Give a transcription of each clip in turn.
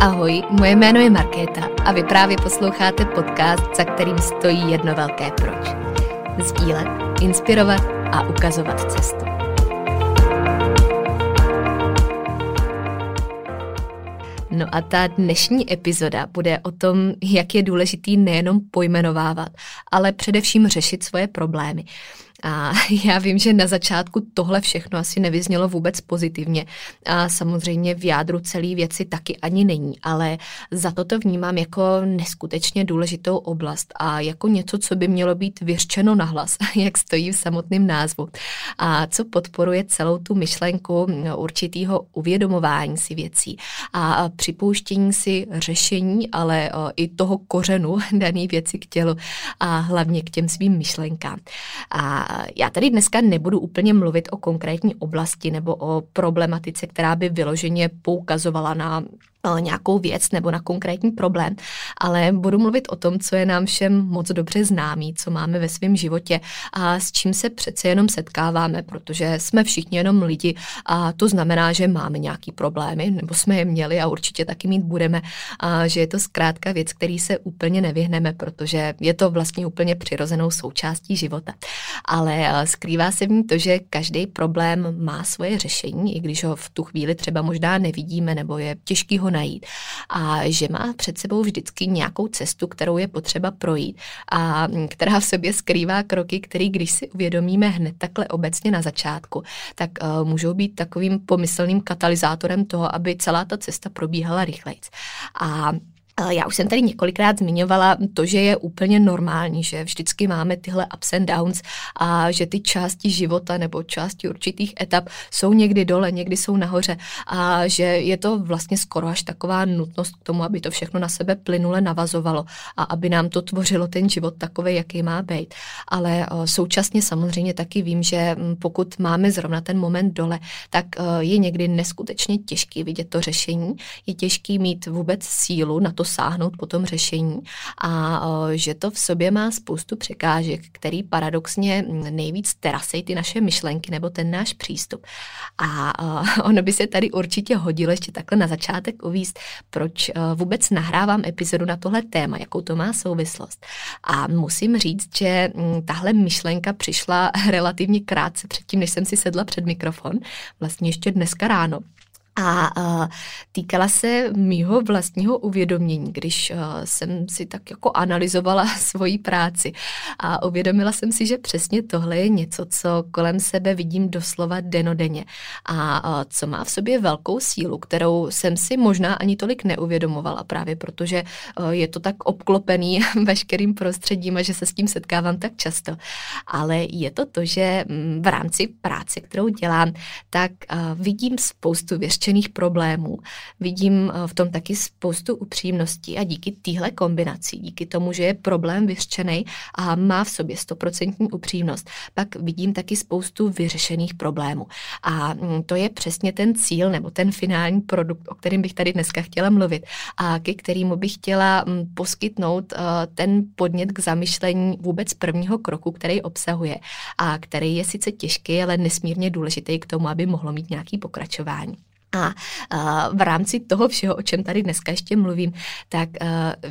Ahoj, moje jméno je Markéta a vy právě posloucháte podcast, za kterým stojí jedno velké proč. Sdílet, inspirovat a ukazovat cestu. No a ta dnešní epizoda bude o tom, jak je důležitý nejenom pojmenovávat, ale především řešit svoje problémy. A já vím, že na začátku tohle všechno asi nevyznělo vůbec pozitivně a samozřejmě v jádru celé věci taky ani není, ale za to to vnímám jako neskutečně důležitou oblast a jako něco, co by mělo být vyřčeno nahlas, jak stojí v samotném názvu a co podporuje celou tu myšlenku určitého uvědomování si věcí a připouštění si řešení, ale i toho kořenu dané věci k tělu a hlavně k těm svým myšlenkám. A já tady dneska nebudu úplně mluvit o konkrétní oblasti nebo o problematice, která by vyloženě poukazovala na nějakou věc nebo na konkrétní problém, ale budu mluvit o tom, co je nám všem moc dobře známý, co máme ve svém životě a s čím se přece jenom setkáváme, protože jsme všichni jenom lidi a to znamená, že máme nějaký problémy, nebo jsme je měli a určitě taky mít budeme a že je to zkrátka věc, který se úplně nevyhneme, protože je to vlastně úplně přirozenou součástí života. Ale skrývá se v ní to, že každý problém má svoje řešení, i když ho v tu chvíli třeba možná nevidíme nebo je těžký ho najít. A že má před sebou vždycky nějakou cestu, kterou je potřeba projít a která v sobě skrývá kroky, které když si uvědomíme hned takhle obecně na začátku, tak uh, můžou být takovým pomyslným katalyzátorem toho, aby celá ta cesta probíhala rychleji. A já už jsem tady několikrát zmiňovala to, že je úplně normální, že vždycky máme tyhle ups and downs a že ty části života nebo části určitých etap jsou někdy dole, někdy jsou nahoře a že je to vlastně skoro až taková nutnost k tomu, aby to všechno na sebe plynule navazovalo a aby nám to tvořilo ten život takový, jaký má být. Ale současně samozřejmě taky vím, že pokud máme zrovna ten moment dole, tak je někdy neskutečně těžký vidět to řešení, je těžký mít vůbec sílu na to sáhnout po tom řešení a že to v sobě má spoustu překážek, který paradoxně nejvíc terasej ty naše myšlenky nebo ten náš přístup. A ono by se tady určitě hodilo ještě takhle na začátek uvíst, proč vůbec nahrávám epizodu na tohle téma, jakou to má souvislost. A musím říct, že tahle myšlenka přišla relativně krátce předtím, než jsem si sedla před mikrofon, vlastně ještě dneska ráno. A týkala se mýho vlastního uvědomění, když jsem si tak jako analyzovala svoji práci a uvědomila jsem si, že přesně tohle je něco, co kolem sebe vidím doslova denodenně a co má v sobě velkou sílu, kterou jsem si možná ani tolik neuvědomovala právě protože je to tak obklopený veškerým prostředím a že se s tím setkávám tak často. Ale je to to, že v rámci práce, kterou dělám, tak vidím spoustu věřčení vyřešených problémů. Vidím eh, v tom taky spoustu upřímností a díky téhle kombinaci, díky tomu, že je problém vyřešený a má v sobě stoprocentní upřímnost, pak vidím taky spoustu vyřešených problémů. A mm, to je přesně ten cíl nebo ten finální produkt, o kterém bych tady dneska chtěla mluvit a ke kterému bych chtěla mm, poskytnout eh, ten podnět k zamyšlení vůbec prvního kroku, který obsahuje a který je sice těžký, ale nesmírně důležitý k tomu, aby mohlo mít nějaký pokračování. A v rámci toho všeho, o čem tady dneska ještě mluvím, tak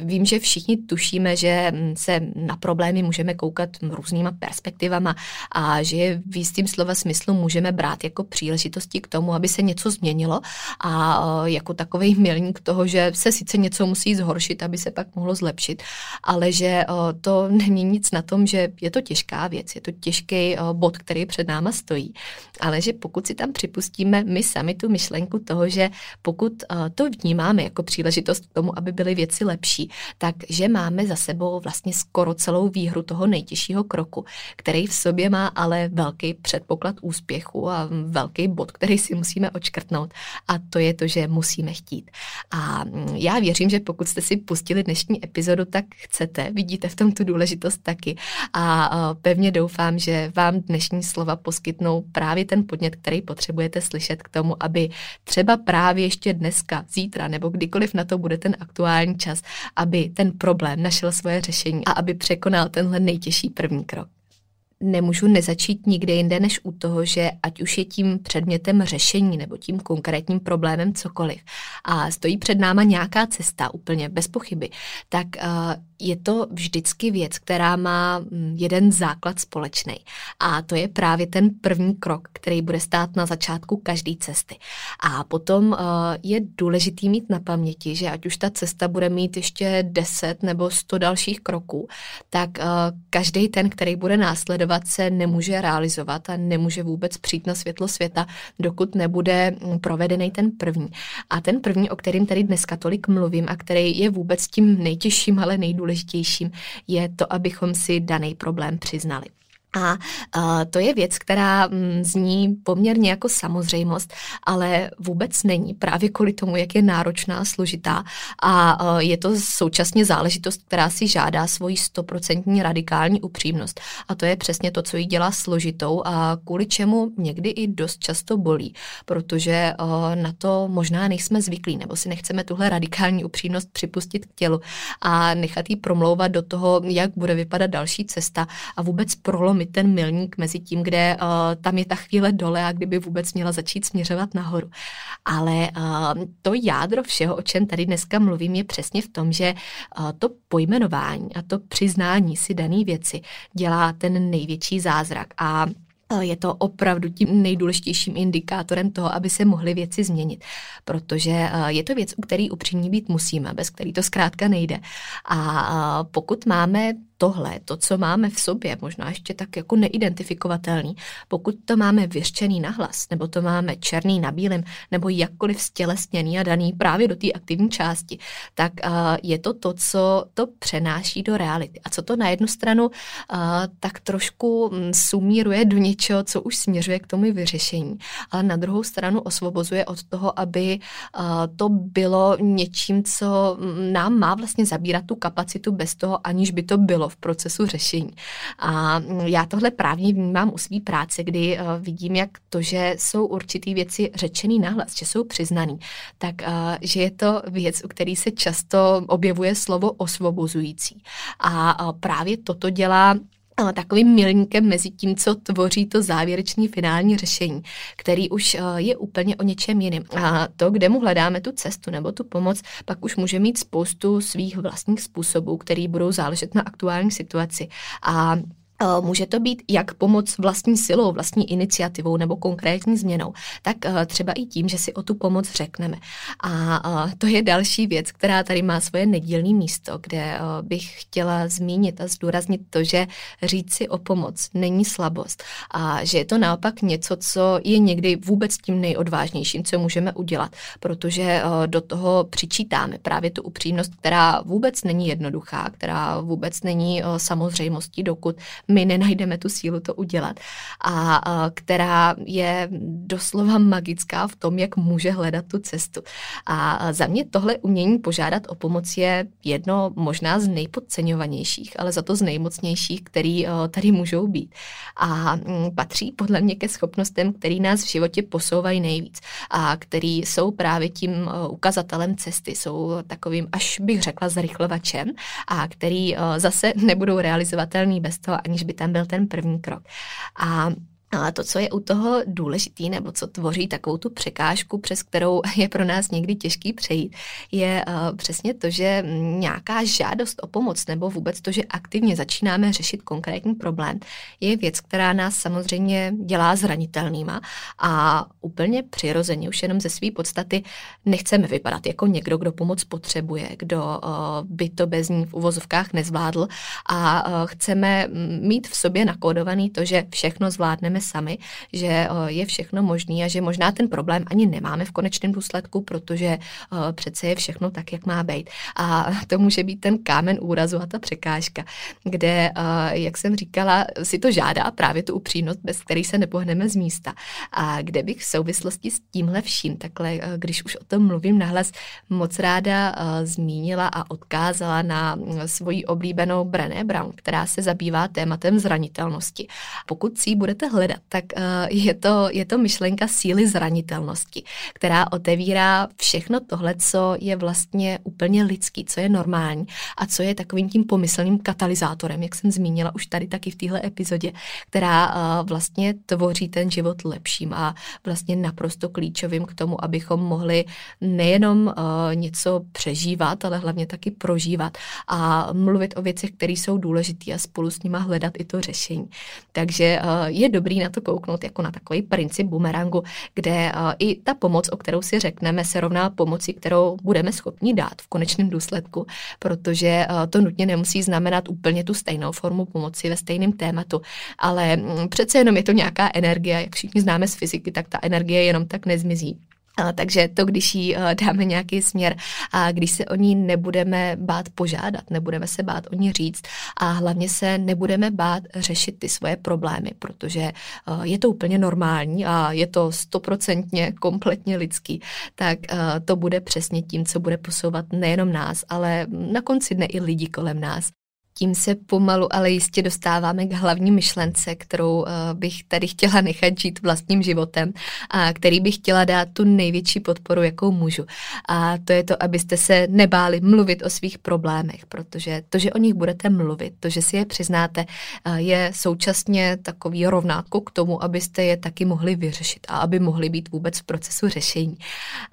vím, že všichni tušíme, že se na problémy můžeme koukat různýma perspektivama a že je v jistým slova smyslu můžeme brát jako příležitosti k tomu, aby se něco změnilo. A jako takový milník toho, že se sice něco musí zhoršit, aby se pak mohlo zlepšit, ale že to není nic na tom, že je to těžká věc, je to těžký bod, který před náma stojí, ale že pokud si tam připustíme my sami tu myšlenku, myšlenku toho, že pokud eh, to vnímáme jako příležitost k tomu, aby byly věci lepší, tak že máme za sebou vlastně skoro celou výhru toho nejtěžšího kroku, který v sobě má ale velký předpoklad úspěchu a velký bod, který si musíme očkrtnout a to je to, že musíme chtít. A mm, já věřím, že pokud jste si pustili dnešní epizodu, tak chcete, vidíte v tom tu důležitost taky. A pevně doufám, že vám dnešní slova poskytnou právě ten podnět, který potřebujete slyšet k tomu, aby třeba právě ještě dneska, zítra nebo kdykoliv na to bude ten aktuální čas, aby ten problém našel svoje řešení a aby překonal tenhle nejtěžší první krok. Nemůžu nezačít nikde jinde než u toho, že ať už je tím předmětem řešení nebo tím konkrétním problémem cokoliv a stojí před náma nějaká cesta úplně bez pochyby, tak uh, je to vždycky věc, která má mm, jeden základ společný. A to je právě ten první krok, který bude stát na začátku každé cesty. A potom uh, je důležitý mít na paměti, že ať už ta cesta bude mít ještě 10 nebo 100 dalších kroků, tak uh, každý ten, který bude následovat, se nemůže realizovat a nemůže vůbec přijít na světlo světa, dokud nebude mm, provedený ten první. A ten první, o kterým tady dneska tolik mluvím a který je vůbec tím nejtěžším, ale nejdůležitějším, nejdůležitějším je to, abychom si daný problém přiznali. A to je věc, která mm, zní poměrně jako samozřejmost, ale vůbec není právě kvůli tomu, jak je náročná, složitá a je to současně záležitost, která si žádá svoji stoprocentní radikální upřímnost. A to je přesně to, co ji dělá složitou a kvůli čemu někdy i dost často bolí, protože na to možná nejsme zvyklí, nebo si nechceme tuhle radikální upřímnost připustit k tělu a nechat ji promlouvat do toho, jak bude vypadat další cesta a vůbec prolomit prolomit ten milník mezi tím, kde uh, tam je ta chvíle dole a kdyby vůbec měla začít směřovat nahoru. Ale uh, to jádro všeho, o čem tady dneska mluvím, je přesně v tom, že uh, to pojmenování a to přiznání si dané věci dělá ten největší zázrak. A je to opravdu tím nejdůležitějším indikátorem toho, aby se mohly věci změnit, protože je to věc, u který upřímně být musíme, bez který to zkrátka nejde. A pokud máme tohle, to, co máme v sobě, možná ještě tak jako neidentifikovatelný, pokud to máme vyřčený nahlas, nebo to máme černý na bílém, nebo jakkoliv stělesněný a daný právě do té aktivní části, tak uh, je to to, co to přenáší do reality. A co to na jednu stranu uh, tak trošku mm, sumíruje do něčeho, co už směřuje k tomu vyřešení, ale na druhou stranu osvobozuje od toho, aby uh, to bylo něčím, co mm, nám má vlastně zabírat tu kapacitu bez toho, aniž by to bylo v procesu řešení. A já tohle právně vnímám u své práce, kdy uh, vidím, jak to, že jsou určitý věci řečený nahlas, že jsou přiznaný, tak uh, že je to věc, u který se často objevuje slovo osvobozující. A uh, právě toto dělá takovým milníkem mezi tím, co tvoří to závěrečný finální řešení, který už eh, je úplně o něčem jiném. A to, kde mu hledáme tu cestu nebo tu pomoc, pak už může mít spoustu svých vlastních způsobů, který budou záležet na aktuální situaci. A může to být jak pomoc vlastní silou, vlastní iniciativou nebo konkrétní změnou, tak eh, třeba i tím, že si o tu pomoc řekneme. A eh, to je další věc, která tady má svoje nedílné místo, kde bych chtěla zmínit a zdůraznit to, že říct si o pomoc není slabost a že je to naopak něco, co je někdy vůbec tím nejodvážnějším, co můžeme udělat, protože do toho přičítáme právě tu upřímnost, která vůbec není jednoduchá, která vůbec není samozřejmostí, dokud my nenajdeme tu sílu to udělat. A, a která je doslova magická v tom, jak může hledat tu cestu. A za mě tohle umění požádat o pomoc je jedno možná z nejpodceňovanějších, ale za to z nejmocnějších, který tady můžou být. A mm, patří podle mě ke schopnostem, který nás v životě posouvají nejvíc a který jsou právě tím ukazatelem cesty, jsou takovým, až bych řekla, zrychlovačem a který zase nebudou realizovatelný bez toho, ani aniž by tam byl ten první krok. A ale to, co je u toho důležitý, nebo co tvoří takovou tu překážku, přes kterou je pro nás někdy těžký přejít, je uh, přesně to, že nějaká žádost o pomoc nebo vůbec to, že aktivně začínáme řešit konkrétní problém, je věc, která nás samozřejmě dělá zranitelnýma a úplně přirozeně, už jenom ze své podstaty, nechceme vypadat jako někdo, kdo pomoc potřebuje, kdo uh, by to bez ní v uvozovkách nezvládl. A uh, chceme mít v sobě nakódovaný to, že všechno zvládneme zvládneme sami, že je všechno možný a že možná ten problém ani nemáme v konečném důsledku, protože přece je všechno tak, jak má být. A to může být ten kámen úrazu a ta překážka, kde, jak jsem říkala, si to žádá právě tu upřímnost, bez který se nepohneme z místa. A kde bych v souvislosti s tímhle vším, takhle, když už o tom mluvím nahlas, moc ráda zmínila a odkázala na svoji oblíbenou Brené Brown, která se zabývá tématem zranitelnosti. Pokud si ji budete hledat, tak je to, je to myšlenka síly zranitelnosti, která otevírá všechno tohle, co je vlastně úplně lidský, co je normální a co je takovým tím pomyslným katalyzátorem, jak jsem zmínila už tady taky v téhle epizodě, která vlastně tvoří ten život lepším a vlastně naprosto klíčovým k tomu, abychom mohli nejenom něco přežívat, ale hlavně taky prožívat a mluvit o věcech, které jsou důležité a spolu s nima hledat i to řešení. Takže je dobrý na to kouknout jako na takový princip bumerangu, kde i ta pomoc, o kterou si řekneme, se rovná pomoci, kterou budeme schopni dát v konečném důsledku, protože to nutně nemusí znamenat úplně tu stejnou formu pomoci ve stejném tématu, ale mm, přece jenom je to nějaká energie, jak všichni známe z fyziky, tak ta energie jenom tak nezmizí. Takže to, když jí eh, dáme nějaký směr a když se o ní nebudeme bát požádat, nebudeme se bát o ní říct a hlavně se nebudeme bát řešit ty svoje problémy, protože eh, je to úplně normální a je to stoprocentně kompletně lidský, tak eh, to bude přesně tím, co bude posouvat nejenom nás, ale na konci dne i lidi kolem nás tím se pomalu, ale jistě dostáváme k hlavní myšlence, kterou uh, bych tady chtěla nechat žít vlastním životem a který bych chtěla dát tu největší podporu, jakou můžu. A to je to, abyste se nebáli mluvit o svých problémech, protože to, že o nich budete mluvit, to, že si je přiznáte, uh, je současně takový rovnátko k tomu, abyste je taky mohli vyřešit a aby mohli být vůbec v procesu řešení.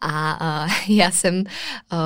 A uh, já jsem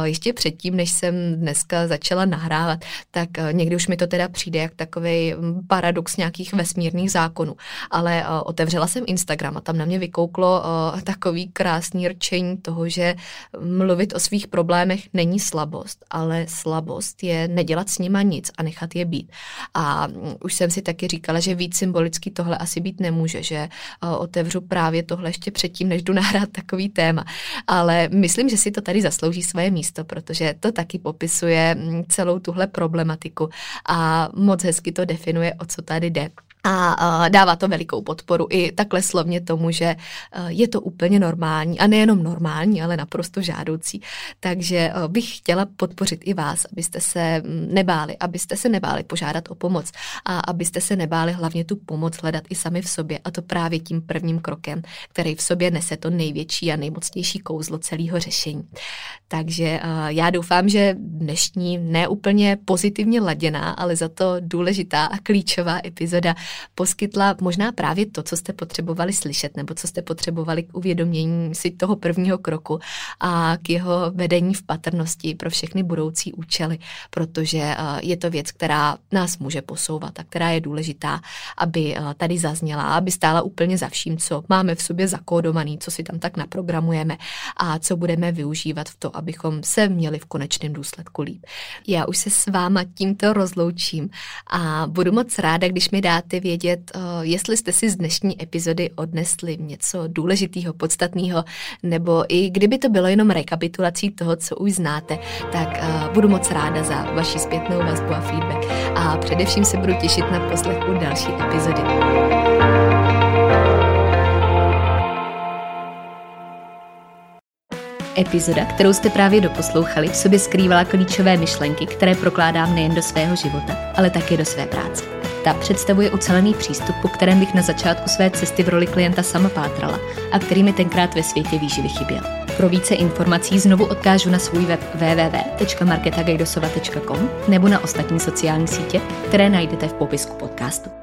ještě předtím, než jsem dneska začala nahrávat, tak někdy už mi to teda přijde jak takový mm, paradox nějakých vesmírných zákonů. Ale uh, otevřela jsem Instagram a tam na mě vykouklo uh, takový krásný rčení toho, že mluvit o svých problémech není slabost, ale slabost je nedělat s nima nic a nechat je být. A um, už jsem si taky říkala, že víc symbolicky tohle asi být nemůže, že uh, otevřu právě tohle ještě předtím, než jdu nahrát takový téma. Ale myslím, že si to tady zaslouží svoje místo, protože to taky popisuje mm, celou tuhle problematiku a moc hezky to definuje, o co tady jde a dává to velikou podporu i takhle slovně tomu, že je to úplně normální a nejenom normální, ale naprosto žádoucí. Takže bych chtěla podpořit i vás, abyste se nebáli, abyste se nebáli požádat o pomoc a abyste se nebáli hlavně tu pomoc hledat i sami v sobě a to právě tím prvním krokem, který v sobě nese to největší a nejmocnější kouzlo celého řešení. Takže já doufám, že dnešní neúplně pozitivně laděná, ale za to důležitá a klíčová epizoda poskytla možná právě to, co jste potřebovali slyšet, nebo co jste potřebovali k uvědomění si toho prvního kroku a k jeho vedení v patrnosti pro všechny budoucí účely, protože eh, je to věc, která nás může posouvat a která je důležitá, aby eh, tady zazněla, aby stála úplně za vším, co máme v sobě zakódovaný, co si tam tak naprogramujeme a co budeme využívat v to, abychom se měli v konečném důsledku líp. Já už se s váma tímto rozloučím a budu moc ráda, když mi dáte vědět, eh, jestli jste si z dnešní epizody odnesli něco důležitého, podstatného, nebo i kdyby to bylo jenom rekapitulací toho, co už znáte, tak eh, budu moc ráda za vaši zpětnou vazbu a feedback. A především se budu těšit na poslechu další epizody. Epizoda, kterou jste právě doposlouchali, v sobě skrývala klíčové myšlenky, které prokládám nejen do svého života, ale také do své práce. Ta představuje ucelený přístup, po kterém bych na začátku své cesty v roli klienta sama pátrala a který mi tenkrát ve světě výživy chyběl. Pro více informací znovu odkážu na svůj web www.marketagajdosova.com nebo na ostatní sociální sítě, které najdete v popisku podcastu.